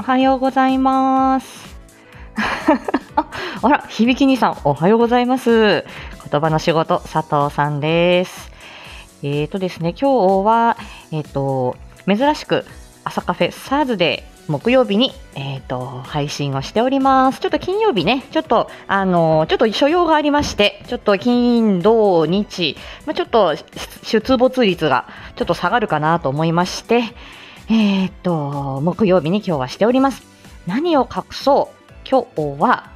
おはようございます。あら、響き兄さん、おはようございます。言葉の仕事、佐藤さんです。えーとですね、今日は、えっ、と、珍しく朝カフェ SARS で木曜日に、えー、と配信をしております。ちょっと金曜日ね、ちょっと、あのちょっと所用がありまして、ちょっと金、土、日、まあ、ちょっと出没率がちょっと下がるかなと思いまして、えっ、と、木曜日に今日はしております。何を隠そう？今日は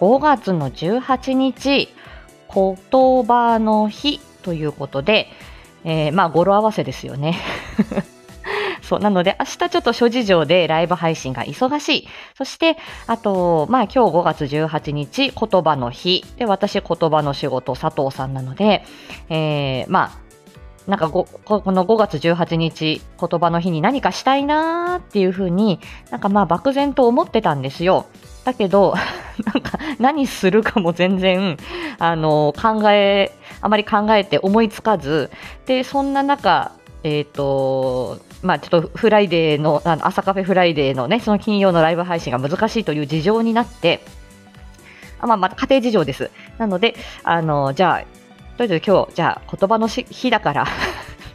5月の18日、言葉の日ということで、えーまあ語呂合わせですよね。そうなので明日ちょっと諸事情でライブ配信が忙しい。そして、あと、まあ今日5月18日、言葉の日。で、私言葉の仕事佐藤さんなので、えーまあなんかごこの5月18日言葉の日に何かしたいなーっていうふうになんかまあ漠然と思ってたんですよ。だけど、なんか何するかも全然、あの、考え、あまり考えて思いつかず、で、そんな中、えっ、と、まあちょっとフライデーの、あの朝カフェフライデーのね、その金曜のライブ配信が難しいという事情になって、あまあまあ家庭事情です。なので、あの、じゃあ、とりあえず今日、じゃあ言葉の日だから、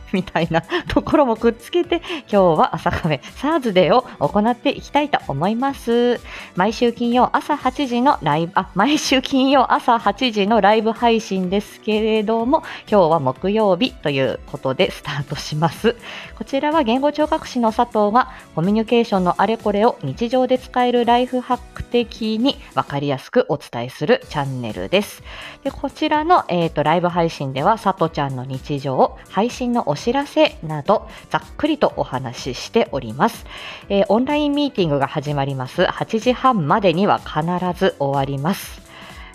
みたいなところもくっつけて、今日は朝カフェ SARS デーを行っていきたいと思います。毎週金曜朝8時のライブ、あ、毎週金曜朝8時のライブ配信ですけれども、今日は木曜日ということでスタートします。こちらは言語聴覚士の佐藤がコミュニケーションのあれこれを日常で使えるライフハック的にわかりやすくお伝えするチャンネルです。でこちらの、えー、とライブ配信では、さとちゃんの日常を、配信のお知らせなど、ざっくりとお話ししております。えーオンラインミーティングが始まります。8時半までには必ず終わります。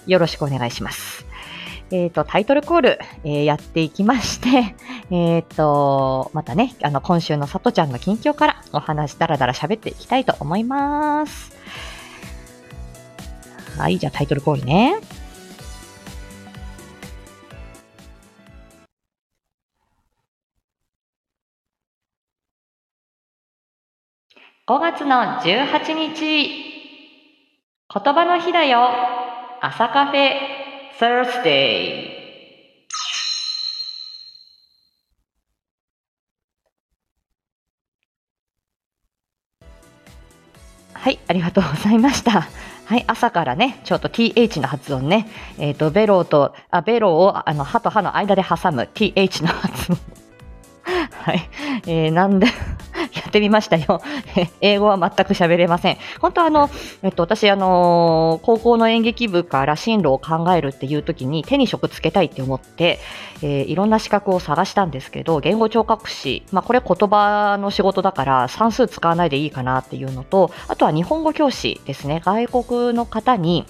よろしくお願いします。えっ、と、タイトルコール、えーやっていきまして、えっ、と、またね、あの、今週のさとちゃんの近況からお話、だらだら喋っていきたいと思います。はい、じゃあタイトルコールね。5月の18日、言葉の日だよ。朝カフェ Thursday。はい、ありがとうございました。はい、朝からね、ちょっと th の発音ね、えっ、と、ベロと、あ、ベロを、あの、歯と歯の間で挟む th の発音。はい、えー、なんで、ってみましたよ。英語は全く喋れません。本当あの、えっと、私、あの高校の演劇部から進路を考えるっていう時に手に職つけたいって思って、えーいろんな資格を探したんですけど、言語聴覚士、まあ、これ言葉の仕事だから算数使わないでいいかなっていうのと、あとは日本語教師ですね。外国の方に、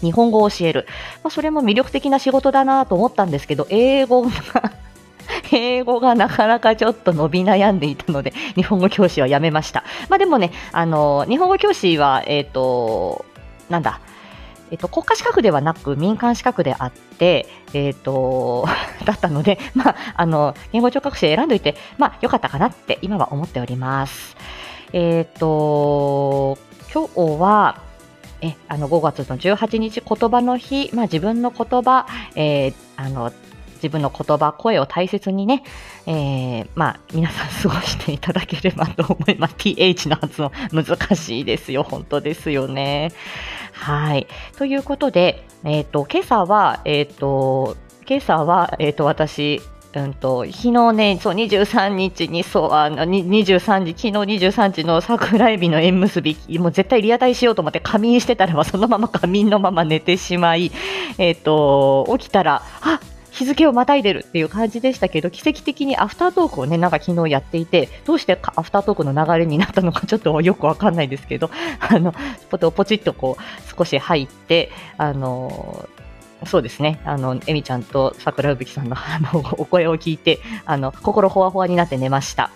日本語を教える。まあ、それも魅力的な仕事だなと思ったんですけど、英語が英語がなかなかちょっと伸び悩んでいたので、日本語教師はやめました。まあでもね、あの、日本語教師は、えっ、と、なんだ、えっ、と、国家資格ではなく民間資格であって、えっ、と、だったので、まあ、あの、言語聴覚士選んどいて、まあ、よかったかなって今は思っております。えっ、と、今日は、え、あの、5月の18日言葉の日、まあ自分の言葉、えーあの、自分の言葉、声を大切にね、えーまあ、皆さん過ごしていただければと思います。th の発音、難しいですよ。本当ですよね。はい。ということで、えっ、と、今朝は、えっ、と、今朝は、えっ、と、私、うんと、昨日ね、そう、23日に、そう、あの、23時、昨日23時の桜エビの縁結び、もう絶対リアタイしようと思って仮眠してたら、そのまま仮眠のまま寝てしまい、えっ、と、起きたら、あ日付をまたいでるっていう感じでしたけど、奇跡的にアフタートークをね、なんか昨日やっていて、どうしてアフタートークの流れになったのか ちょっとよくわかんないですけど、あの、ポトポチッとこう、少し入って、あの、そうですね。あの、エミちゃんと桜吹さんの あのお声を聞いて、あの、心ほわほわになって寝ました。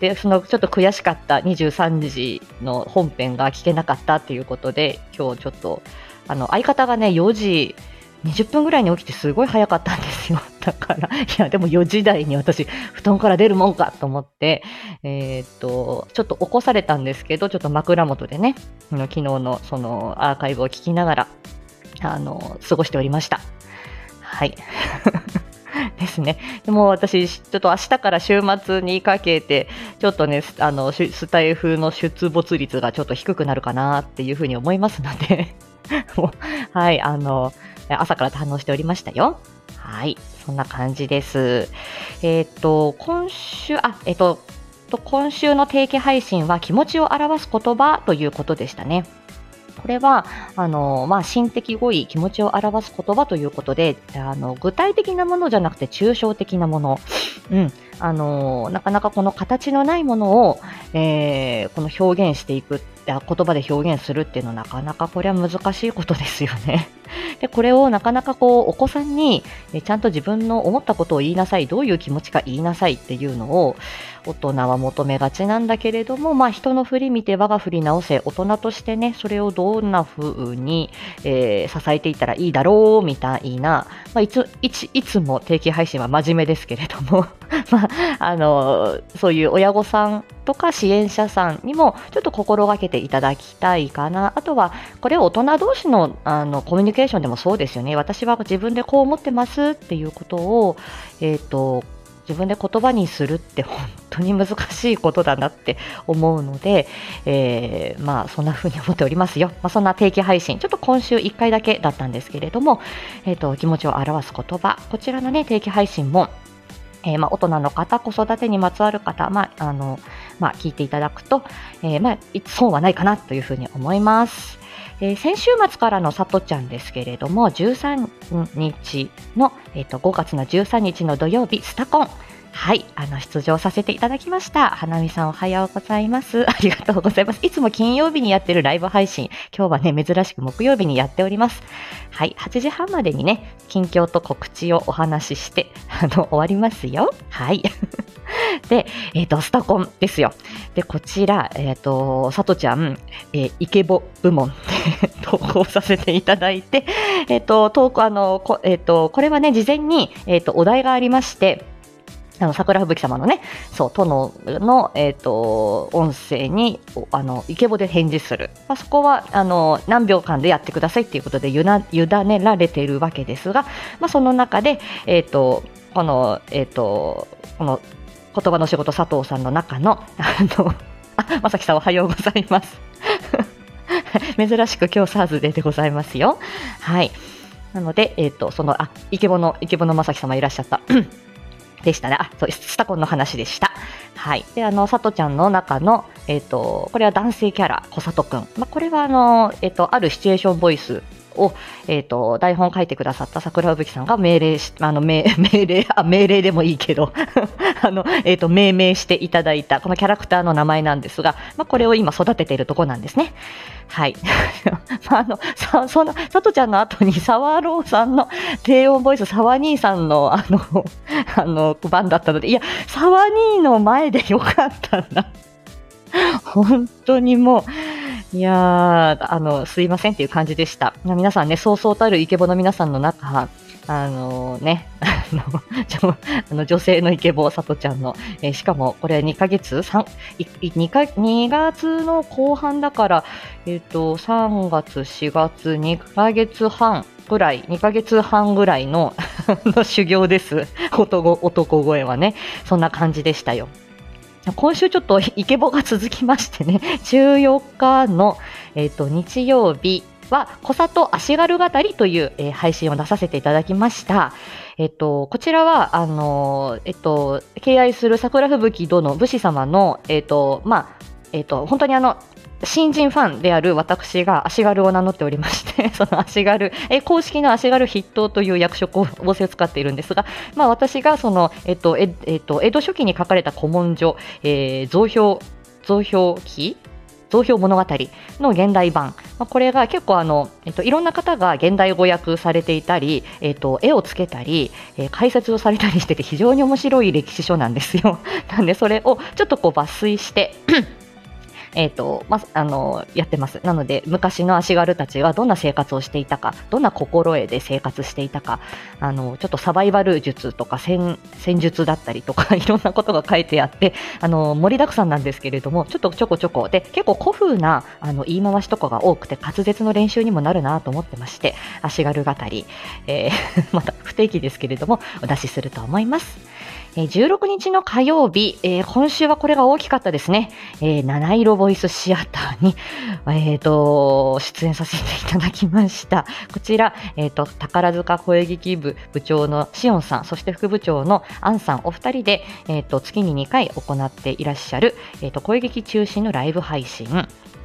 で、そのちょっと悔しかった23時の本編が聞けなかったっていうことで、今日ちょっと、あの、相方がね、4時20分ぐらいに起きてすごい早かったんですよ。だから、いや、でも4時台に私、布団から出るもんかと思って、えー、っと、ちょっと起こされたんですけど、ちょっと枕元でね、昨日のそのアーカイブを聞きながら、あの、過ごしておりました。はい。ですね。でも私、ちょっと明日から週末にかけて、ちょっとね、あの、スタイフの出没率がちょっと低くなるかなっていうふうに思いますので はい、あの、朝から堪能しておりましたよ。はい、そんな感じです。えっ、と、今週、あ、えっ、と、今週の定期配信は気持ちを表す言葉ということでしたね。これは、あの、まあ、心的語彙、気持ちを表す言葉ということで、あの、具体的なものじゃなくて抽象的なもの。うん。あの、なかなかこの形のないものを、えー、この表現していく、言葉で表現するっていうのはなかなかこれは難しいことですよね。で、これをなかなかこう、お子さんに、ちゃんと自分の思ったことを言いなさい、どういう気持ちか言いなさいっていうのを、大人は求めがちなんだけれども、まあ、人の振り見て我が振り直せ、大人としてね、それをどんな風に、えー、支えていったらいいだろう、みたいな、まあ、いつ、いつ、いつも定期配信は真面目ですけれども、まあ、あの、そういう親御さんとか支援者さんにもちょっと心がけていただきたいかな。あとは、これを大人同士のあのコミュニケーションでもそうですよね。私は自分でこう思ってますっていうことを、えっ、ー、と、自分で言葉にするって本当に難しいことだなって思うので、えー、まあそんな風に思っておりますよ。まあ、そんな定期配信、ちょっと今週1回だけだったんですけれども、えっ、ー、と、気持ちを表す言葉、こちらのね、定期配信も、えー、まあ、大人の方、子育てにまつわる方、まあ、あの、まあ、聞いていただくと、え、まあ、損はないかなというふうに思います。えー、先週末からのさとちゃんですけれども、13日の、え、ー、と、5月の13日の土曜日、スタコン。はい、あの、出場させていただきました。花見さんおはようございます。ありがとうございます。いつも金曜日にやってるライブ配信、今日はね、珍しく木曜日にやっております。はい、8時半までにね、近況と告知をお話しして、あの、終わりますよ。はい。で、えっ、ー、と、スタコンですよ。で、こちら、えっ、ー、と、さとちゃん、えー、イケボ部門 投稿させていただいて、えっ、と、投稿、あの、こえっ、と、これはね、事前に、えっ、と、お題がありまして、あの、桜吹雪様のね、そう、殿の、えっ、ー、と、音声に、あの、イケボで返事する。まあ、そこは、あの、何秒間でやってくださいっていうことでゆな、委ねられているわけですが、まあ、その中で、えっ、ー、と、この、えっ、ー、と、この、言葉の仕事佐藤さんの中の、あの、あ、まさきさんおはようございます。珍しく今日サーズデーでございますよ。はい。なので、えっ、と、その、あ、イケボの、イケボのまさき様いらっしゃった。でしたね。あ、そう、スタコンの話でした。はい。で、あの、さとちゃんの中の、えっ、ー、と、これは男性キャラ、小里くん。まあ、これは、あの、えっ、ー、と、あるシチュエーションボイスを、え、ー、と、台本書いてくださった桜吹さんが命令し、あの、命令、あ、命令でもいいけど、あの、え、ー、と、命名していただいた、このキャラクターの名前なんですが、まあ、これを今育てているところなんですね。はい。あ、の、さ、その、さとちゃんの後に、沢朗さんの低音ボイス、沢兄さんの、あの、あの、番だったので、いや、沢兄の前でよかったな。本当にもう、いやー、あの、すいませんっていう感じでした。皆さんね、そうそうたるイケボの皆さんの中、あのね、あの、女性のイケボ、さとちゃんの、えー、しかもこれ2ヶ月、3、2, か2月の後半だから、えっ、ー、と、3月、4月、2ヶ月半ぐらい、2ヶ月半ぐらいの の修行です。男声はね。そんな感じでしたよ。今週ちょっとイケボが続きましてね、14日の、えーと、日曜日は、小里足軽語りという、えー、配信を出させていただきました。えっ、と、こちらは、あのー、えっ、と、敬愛する桜吹雪殿武士様の、えっ、と、まあ、えっ、と、本当にあの、新人ファンである私が足軽を名乗っておりまして その足軽、え公式の足軽筆頭という役職を仰せを使っているんですが、まあ、私がその、えっとええっと、江戸初期に書かれた古文書、えー、増票増票記増票物語の現代版、まあ、これが結構あの、えっと、いろんな方が現代語訳されていたり、えっと、絵をつけたり、えー、解説をされたりしてて非常に面白い歴史書なんですよ。なんでそれをちょっとこう抜粋してえっ、と、まあ、あの、やってます。なので、昔の足軽たちはどんな生活をしていたか、どんな心得で生活していたか、あの、ちょっとサバイバル術とか戦、戦術だったりとか、いろんなことが書いてあって、あの、盛りだくさんなんですけれども、ちょっとちょこちょこ、で、結構古風な、あの、言い回しとかが多くて、滑舌の練習にもなるなと思ってまして、足軽語り、えー、また不定期ですけれども、お出しすると思います。16日の火曜日、えー、今週はこれが大きかったですね。えー、七色ボイスシアターに、えーと、出演させていただきました。こちら、えーと、宝塚声劇部部長のしおんさん、そして副部長のアンさん、お二人で、えーと、月に2回行っていらっしゃる、えー、と声劇中心のライブ配信。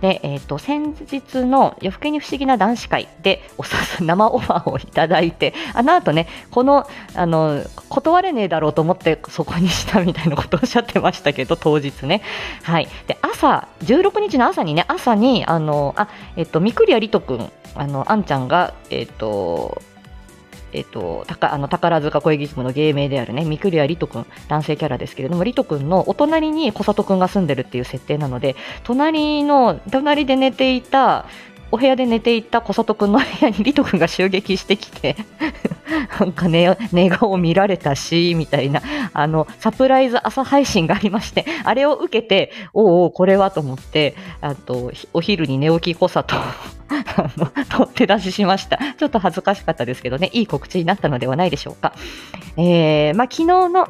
で、え、ー、と、先日の夜更けに不思議な男子会でおさ生オファーをいただいて、あの後ね、この、あの、断れねえだろうと思ってそこにしたみたいなことをおっしゃってましたけど、当日ね。はい。で、朝、16日の朝にね、朝に、あの、あ、え、ー、と、みくりやりとくん、あの、あんちゃんが、えっ、ー、と、えっと、たかあの宝塚声劇部の芸名であるね、三栗谷リト君、男性キャラですけれども、リト君のお隣に小里君が住んでるっていう設定なので、隣の、隣で寝ていた、お部屋で寝ていた小里君の部屋にリト君が襲撃してきて なんかね、寝顔見られたし、みたいな、あの、サプライズ朝配信がありまして、あれを受けて、おお、これはと思って、あと、お昼に寝起き小里 あの、取って出ししました。ちょっと恥ずかしかったですけどね、いい告知になったのではないでしょうか。えー、まあ、昨日の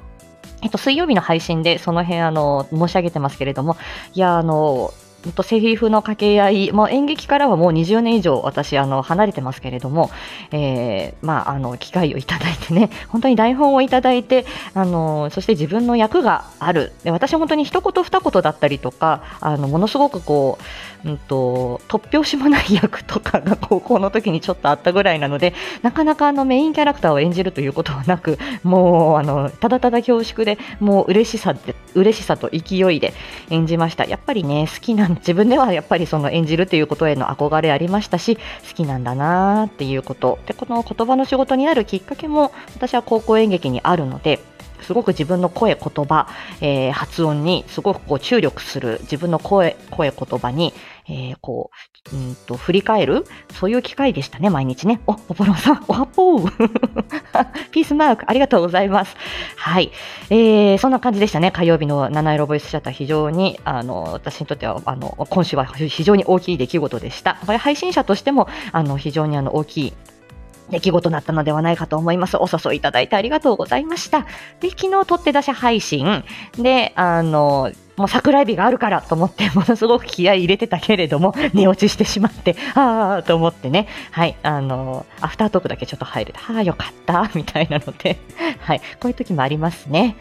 えっと、水曜日の配信でその辺あの申し上げてますけれども、いや、あの、とセリフの掛け合い、まあ、演劇からはもう20年以上私あの離れてますけれども、えー、まあ、あの機会をいただいてね 本当に台本をいただいてあのそして自分の役がある。で私は本当に一言二言だったりとかあのものすごくこう、うんと、突拍子もない役とかが高校の時にちょっとあったぐらいなのでなかなかあのメインキャラクターを演じるということはなくもうあのただただ恐縮でもう嬉しさで嬉しさと勢いで演じました。やっぱりね好きな自分ではやっぱりその演じるということへの憧れありましたし好きなんだなっていうこと。でこの言葉の仕事になるきっかけも私は高校演劇にあるのですごく自分の声、言葉、えー、発音にすごくこう注力する自分の声、声、言葉にえー、こう、うんと、振り返る、そういう機会でしたね、毎日ね。お、ポポロンさん、おはっぽー ピースマーク、ありがとうございます。はい。えー、そんな感じでしたね、火曜日の七色ボイスシャッター、非常に、あの、私にとっては、あの、今週は非常に大きい出来事でした。これ、配信者としても、あの、非常にあの、大きい出来事だったのではないかと思います。お誘いいただいてありがとうございました。で、昨日撮って出し配信で、あの、もう桜エビがあるからと思って、ものすごく気合い入れてたけれども、寝落ちしてしまって、ああと思ってね、はい、あの、アフタートークだけちょっと入るはあ、よかった、みたいなので、はい、こういう時もありますね。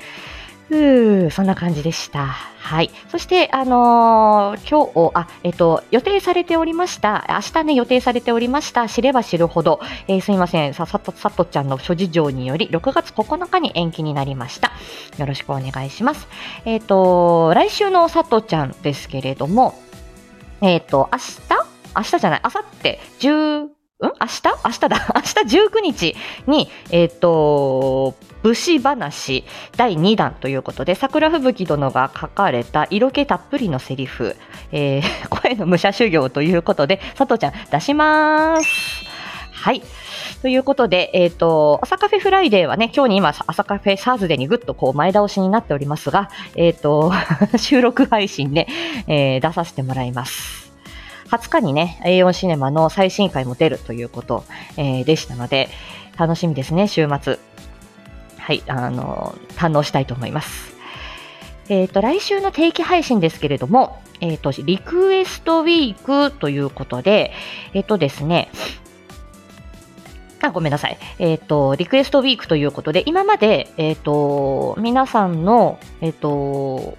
うー、そんな感じでした。はい。そして、あのー、今日、あ、えっと、予定されておりました、明日ね、予定されておりました、知れば知るほど、えー、すいません、さ、さと、さとちゃんの諸事情により、6月9日に延期になりました。よろしくお願いします。えっ、と、来週のさとちゃんですけれども、えっ、と、明日？明日じゃない、明後日、10、ん？明日？明日だ 明日19日に、えっ、ー、と、武士話第2弾ということで、桜吹雪殿が書かれた色気たっぷりのセリフ、えー、声の武者修行ということで、佐藤ちゃん出します。はい。ということで、えっ、ー、と、朝カフェフライデーはね、今日に今、朝カフェサーズデーにぐっとこう前倒しになっておりますが、えっ、ー、と、収録配信で、えー、出させてもらいます。20日にね、A4 シネマの最新回も出るということ、えー、でしたので、楽しみですね、週末。はい、あの、堪能したいと思います。えっ、ー、と、来週の定期配信ですけれども、えっ、ー、と、リクエストウィークということで、えっ、ー、とですね、あ、ごめんなさい。えっ、と、リクエストウィークということで、今まで、えっ、と、皆さんの、えっ、と、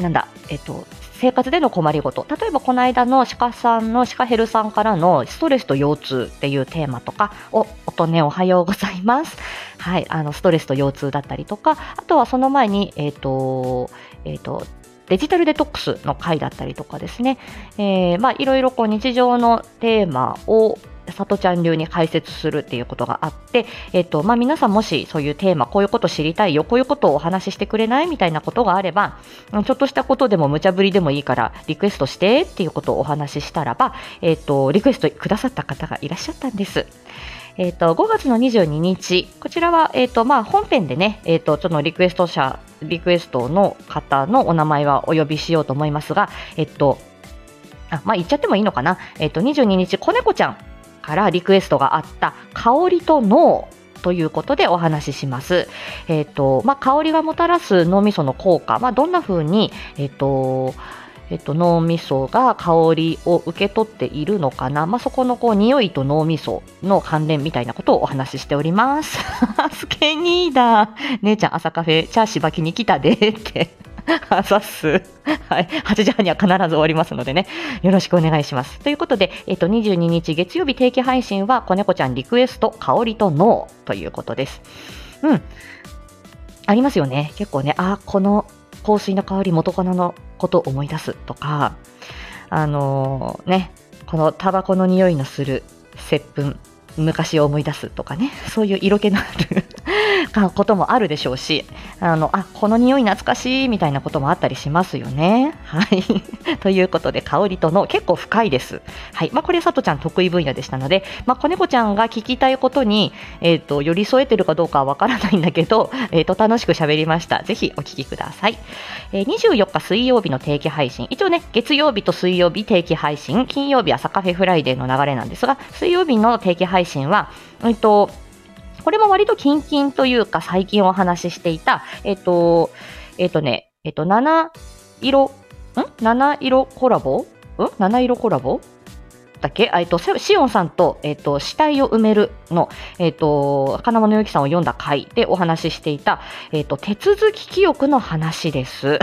なんだ、えっ、と、生活での困りごと。例えば、この間の鹿さんの、鹿ヘルさんからのストレスと腰痛っていうテーマとかを、音ね、おはようございます。はい、あの、ストレスと腰痛だったりとか、あとはその前に、えっ、ー、と、えっ、ー、と、デジタルデトックスの回だったりとかですね、えー、まあ、いろいろこう日常のテーマをさとちゃん流に解説するっていうことがあって、えっ、と、まあ、皆さんもしそういうテーマ、こういうこと知りたいよ、こういうことをお話ししてくれないみたいなことがあれば、ちょっとしたことでも無茶ぶりでもいいからリクエストしてっていうことをお話ししたらば、えっ、と、リクエストくださった方がいらっしゃったんです。えっ、と、5月の22日、こちらは、えっ、と、まあ、本編でね、えっ、と、ちょっとリクエスト者、リクエストの方のお名前はお呼びしようと思いますが、えっと、あ、まあ、言っちゃってもいいのかな？えっと、22日、子猫ちゃんからリクエストがあった、香りと脳ということでお話しします。えっと、まあ、香りがもたらす脳みその効果、まあ、どんな風に、えっと、えっと、脳みそが香りを受け取っているのかな、まあ、そこのこう匂いと脳みその関連みたいなことをお話ししております。スケニーだ。姉ちゃん朝カフェ、チャーシバキに来たでって。あざっす。はい。8時半には必ず終わりますのでね。よろしくお願いします。ということで、えっと、22日月曜日定期配信は、子猫ちゃんリクエスト、香りと脳ということです。うん。ありますよね。結構ね、あ、この香水の香り元カノのことを思い出すとか、あのー、ね、このタバコの匂いのする接吻、昔を思い出すとかね、そういう色気のある こともあるでしょうし、あの、あ、この匂い懐かしいみたいなこともあったりしますよね。はい。ということで、香りとの結構深いです。はい。まあ、これ、さとちゃん得意分野でしたので、まあ、子猫ちゃんが聞きたいことに、え、ー、と、寄り添えてるかどうかはわからないんだけど、えっ、ー、と、楽しく喋りました。ぜひお聞きください。えー、24日水曜日の定期配信。一応ね、月曜日と水曜日定期配信、金曜日朝カフェフライデーの流れなんですが、水曜日の定期配信は、えっ、と、これも割とキンキンというか最近お話ししていた、えっ、と、えっ、とね、えっ、と、七色、ん？七色コラボ？ん？七色コラボ？だっけ？えっと、シオンさんと、えっと、死体を埋めるの、えっと、金物ゆきさんを読んだ回でお話ししていた、えっと、手続き記憶の話です。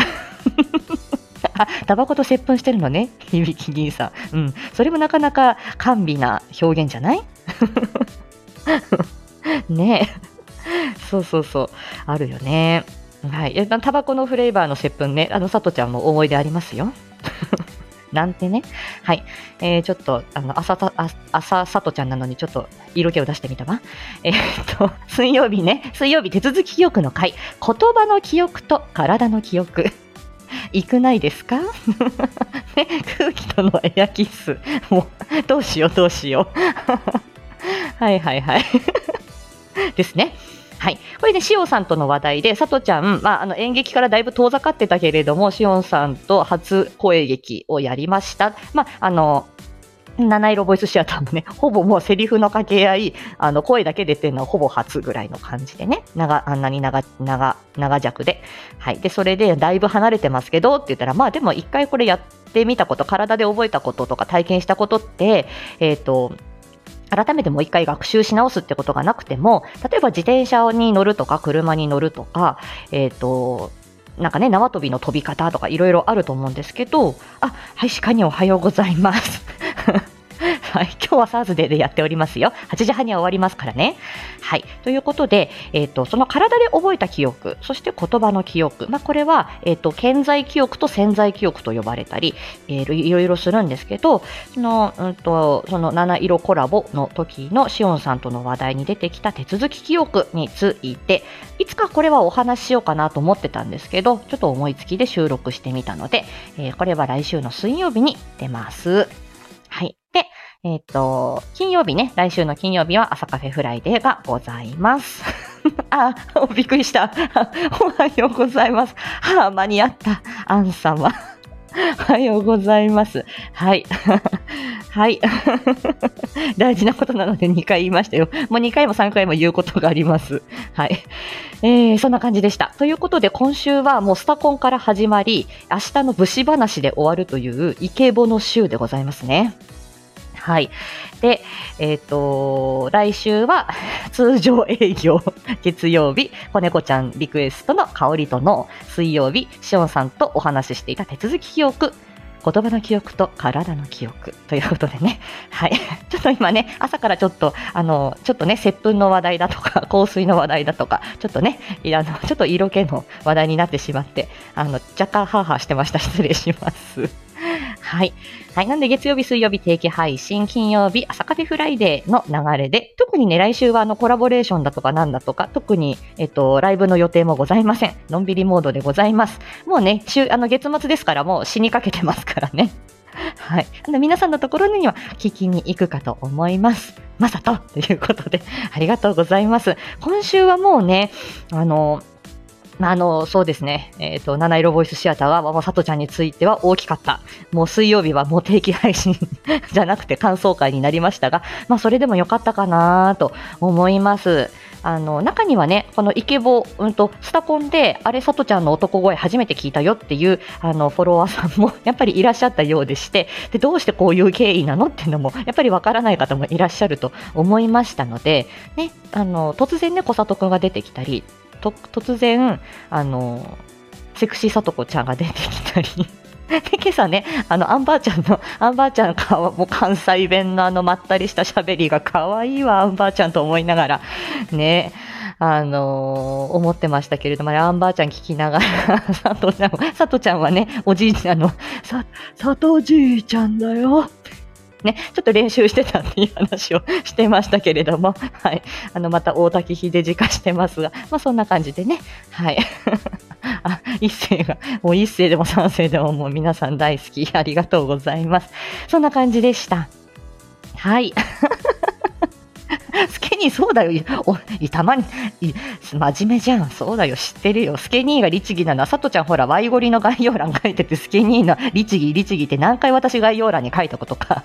あ、タバコと接吻してるのね、響き兄さん。うん。それもなかなか甘美な表現じゃない？ねそうそうそう。あるよね。はい。タバコのフレーバーの接吻ね、あの、さとちゃんも思い出ありますよ。なんてね。はい。えー、ちょっと、あの、朝た、朝さとちゃんなのにちょっと色気を出してみたわ。えー、っと、水曜日ね。水曜日手続き記憶の回。言葉の記憶と体の記憶。いくないですか、ね、空気とのエアキッス。もう、どうしよう、どうしよう。はいはいはい。ですね。はい。これで、しおさんとの話題で、さとちゃん、まあ、あの、演劇からだいぶ遠ざかってたけれども、しおんさんと初声劇をやりました。まあ、あの、七色ボイスシアターもね、ほぼもうセリフの掛け合い、あの、声だけ出てるのはほぼ初ぐらいの感じでね、長、あんなに長、長、長尺で。はい。で、それで、だいぶ離れてますけど、って言ったら、まあでも一回これやってみたこと、体で覚えたこととか体験したことって、えっ、ー、と、改めてもう一回学習し直すってことがなくても、例えば自転車に乗るとか、車に乗るとか、えっ、ー、と、なんかね、縄跳びの飛び方とかいろいろあると思うんですけど、あ、はい、鹿におはようございます。はい、今日はサーズデーでやっておりますよ。8時半には終わりますからね。はい。ということで、え、ー、と、その体で覚えた記憶、そして言葉の記憶、まあ、これは、え、ー、と、潜在記憶と潜在記憶と呼ばれたり、えー、いろいろするんですけど、その、うんと、その七色コラボの時のしおんさんとの話題に出てきた手続き記憶について、いつかこれはお話ししようかなと思ってたんですけど、ちょっと思いつきで収録してみたので、えー、これは来週の水曜日に出ます。えっ、ー、と、金曜日ね、来週の金曜日は朝カフェフライデーがございます。あ、びっくりした。おはようございます。はあ、間に合った。アン様。おはようございます。はい。はい。大事なことなので2回言いましたよ。もう2回も3回も言うことがあります。はい。えー、そんな感じでした。ということで今週はもうスタコンから始まり、明日の武士話で終わるというイケボの週でございますね。はい。で、えっ、ー、と、来週は 通常営業、月曜日、子猫ちゃんリクエストの香りとの水曜日、しおんさんとお話ししていた手続き記憶、言葉の記憶と体の記憶ということでね。はい。ちょっと今ね、朝からちょっと、あの、ちょっとね、接吻の話題だとか、香水の話題だとか、ちょっとね、あの、ちょっと色気の話題になってしまって、あの、若干ハーハーしてました。失礼します。はい。はい。なんで月曜日、水曜日定期配信、金曜日朝カフェフライデーの流れで、特にね、来週はあのコラボレーションだとかなんだとか、特に、えっと、ライブの予定もございません。のんびりモードでございます。もうね、週、あの、月末ですからもう死にかけてますからね。はい。あの皆さんのところには聞きに行くかと思います。まさとということで、ありがとうございます。今週はもうね、あの、あの、そうですね。えっ、ー、と、七色ボイスシアターは、マさとちゃんについては大きかった。もう水曜日はもう定期配信 じゃなくて感想会になりましたが、まあ、それでも良かったかなと思います。あの、中にはね、このイケボ、うんと、スタコンで、あれ、さとちゃんの男声初めて聞いたよっていう、あの、フォロワーさんも やっぱりいらっしゃったようでして、で、どうしてこういう経緯なのっていうのも、やっぱりわからない方もいらっしゃると思いましたので、ね、あの、突然ね、小里くんが出てきたり、突然、あの、セクシーさとこちゃんが出てきたり で、今朝ね、あの、アンバーちゃんの、アンバーちゃんかもう関西弁のあの、まったりした喋りが可愛いわ、アンバーちゃんと思いながら、ね、あのー、思ってましたけれども、アンバーちゃん聞きながら、佐藤ちゃん、佐藤ちゃんはね、おじいちゃんの、さ、佐藤じいちゃんだよ。ね、ちょっと練習してたっていう話をしてましたけれども、はい。あの、また大滝秀治化してますが、まあそんな感じでね、はい。あ、一世が、もう一世でも三世でももう皆さん大好き。ありがとうございます。そんな感じでした。はい。スケニーそうだよ。おたまに、真面目じゃん。そうだよ。知ってるよ。スケニーが律儀なのは、さとちゃんほら、ワイゴリの概要欄書いてて、スケニーの律儀、律儀って何回私概要欄に書いたことか。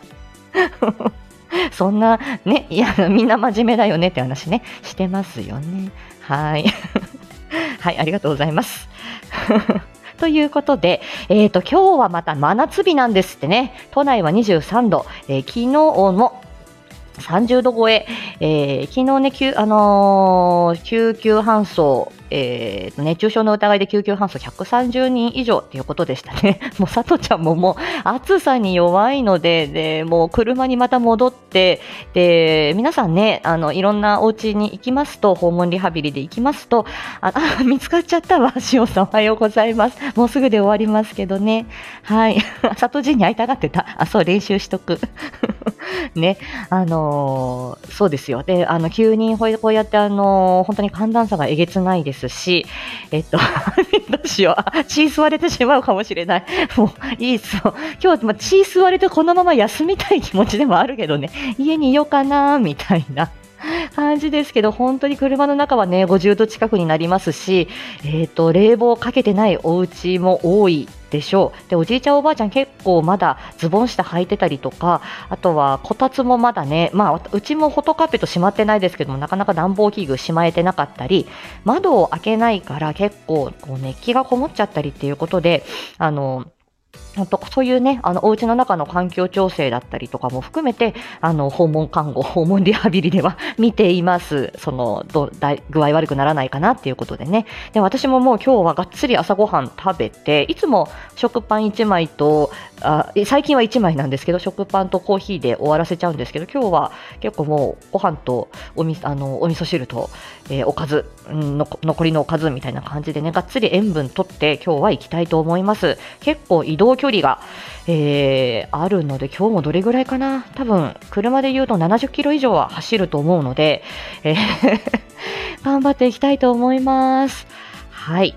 そんな、ね、いや、みんな真面目だよねって話ね、してますよね。はい。はい、ありがとうございます。ということで、えっ、ー、と、今日はまた真夏日なんですってね。都内は23度、えー、昨日も30度超え、えー、昨日ね、救あのー、救急搬送、えー、熱中症の疑いで救急搬送130人以上ということでしたね。もう佐藤ちゃんももう暑さに弱いので、で、もう車にまた戻って、で、皆さんね、あの、いろんなお家に行きますと、訪問リハビリで行きますと、あ、あ 見つかっちゃったわ。塩さんおはようございます。もうすぐで終わりますけどね。はい。佐藤陣に会いたがってた。あ、そう、練習しとく。ね、あのー、そうですよ。で、あの、急にこうやって、あのー、本当に寒暖差がえげつないですし、えっと、どうしよう。血吸われてしまうかもしれない。もう、いいっすよ。今日、まあ、血吸われてこのまま休みたい気持ちでもあるけどね、家にいようかな、みたいな。感じですけど、本当に車の中はね、50度近くになりますし、えっ、ー、と、冷房かけてないお家も多いでしょう。で、おじいちゃんおばあちゃん結構まだズボン下履いてたりとか、あとはこたつもまだね、まあ、うちもフォトカーペットしまってないですけども、なかなか暖房器具しまえてなかったり、窓を開けないから結構こう熱気がこもっちゃったりっていうことで、あの、本当そういうね、あの、お家の中の環境調整だったりとかも含めて、あの、訪問看護、訪問リハビリでは 見ています。その、ど、だ具合悪くならないかなっていうことでね。で、私ももう今日はがっつり朝ごはん食べて、いつも食パン1枚と、あ最近は1枚なんですけど、食パンとコーヒーで終わらせちゃうんですけど、今日は結構もうご飯とおみあのお味噌汁と、えー、おかず、の残りのおかずみたいな感じでね、がっつり塩分とって今日は行きたいと思います。結構移動距離が、えー、あるので、今日もどれぐらいかな多分、車で言うと70キロ以上は走ると思うので、えー 頑張っていきたいと思います。はい。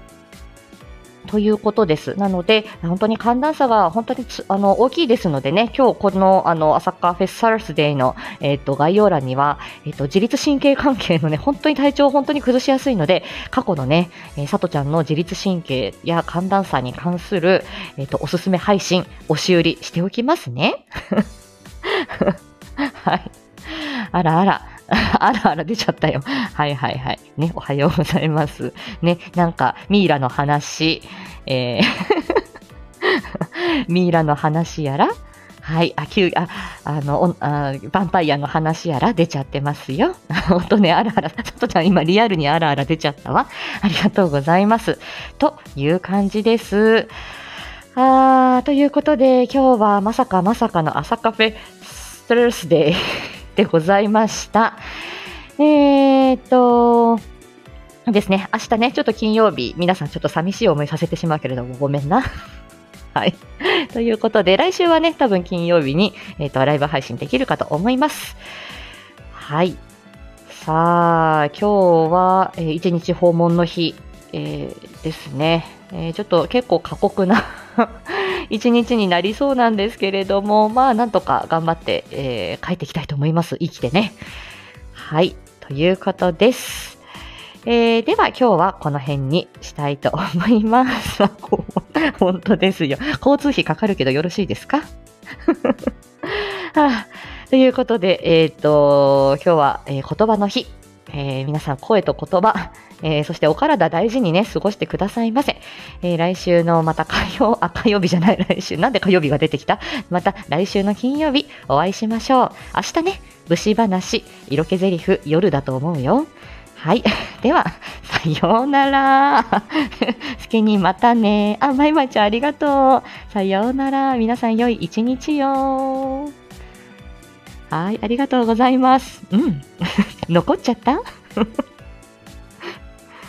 ということです。なので、本当に寒暖差が本当にあの大きいですのでね、今日このあのサッカフェスサルスデーの、えーと、概要欄には、えーと、自律神経関係のね、本当に体調を本当に崩しやすいので、過去のね、えー、さとちゃんの自律神経や寒暖差に関する、えーと、おすすめ配信、押し売りしておきますね。はい。あらあら。あらあら出ちゃったよ。はいはいはい。ね、おはようございます。ね、なんか、ミイラの話、えー ミイラの話やら、はい、あ、きあ、あの、あヴァンパイアの話やら？出ちゃってますよ。ほんとね、あらあら、さとちゃん今リアルにあらあら出ちゃったわ。ありがとうございます。という感じです。あー、ということで、今日はまさかまさかの朝カフェストレスデー。でございました。えー、っと、ですね、明日ね、ちょっと金曜日、皆さんちょっと寂しい思いさせてしまうけれども、ごめんな。はい。ということで、来週はね、多分金曜日に、えっ、と、ライブ配信できるかと思います。はい。さあ、今日は、えー一日訪問の日、えーですね。えーちょっと結構過酷な 一日になりそうなんですけれども、まあ、なんとか頑張って、えー帰ってきたいと思います。生きてね。はい。ということです。えーでは今日はこの辺にしたいと思います。本当ですよ。交通費かかるけどよろしいですか？は あということで、えっ、と、今日は、えー言葉の日。えー皆さん声と言葉、えーそしてお体大事にね、過ごしてくださいませ。えー来週のまた火曜、あ、火曜日じゃない、来週、なんで火曜日が出てきた？また来週の金曜日お会いしましょう。明日ね、節話、色気ゼリフ、夜だと思うよ。はい。では、さようなら。すけにまたね。あ、まいまいちゃんありがとう。さようなら。皆さん良い一日よ。はい、ありがとうございます。うん。残っちゃった？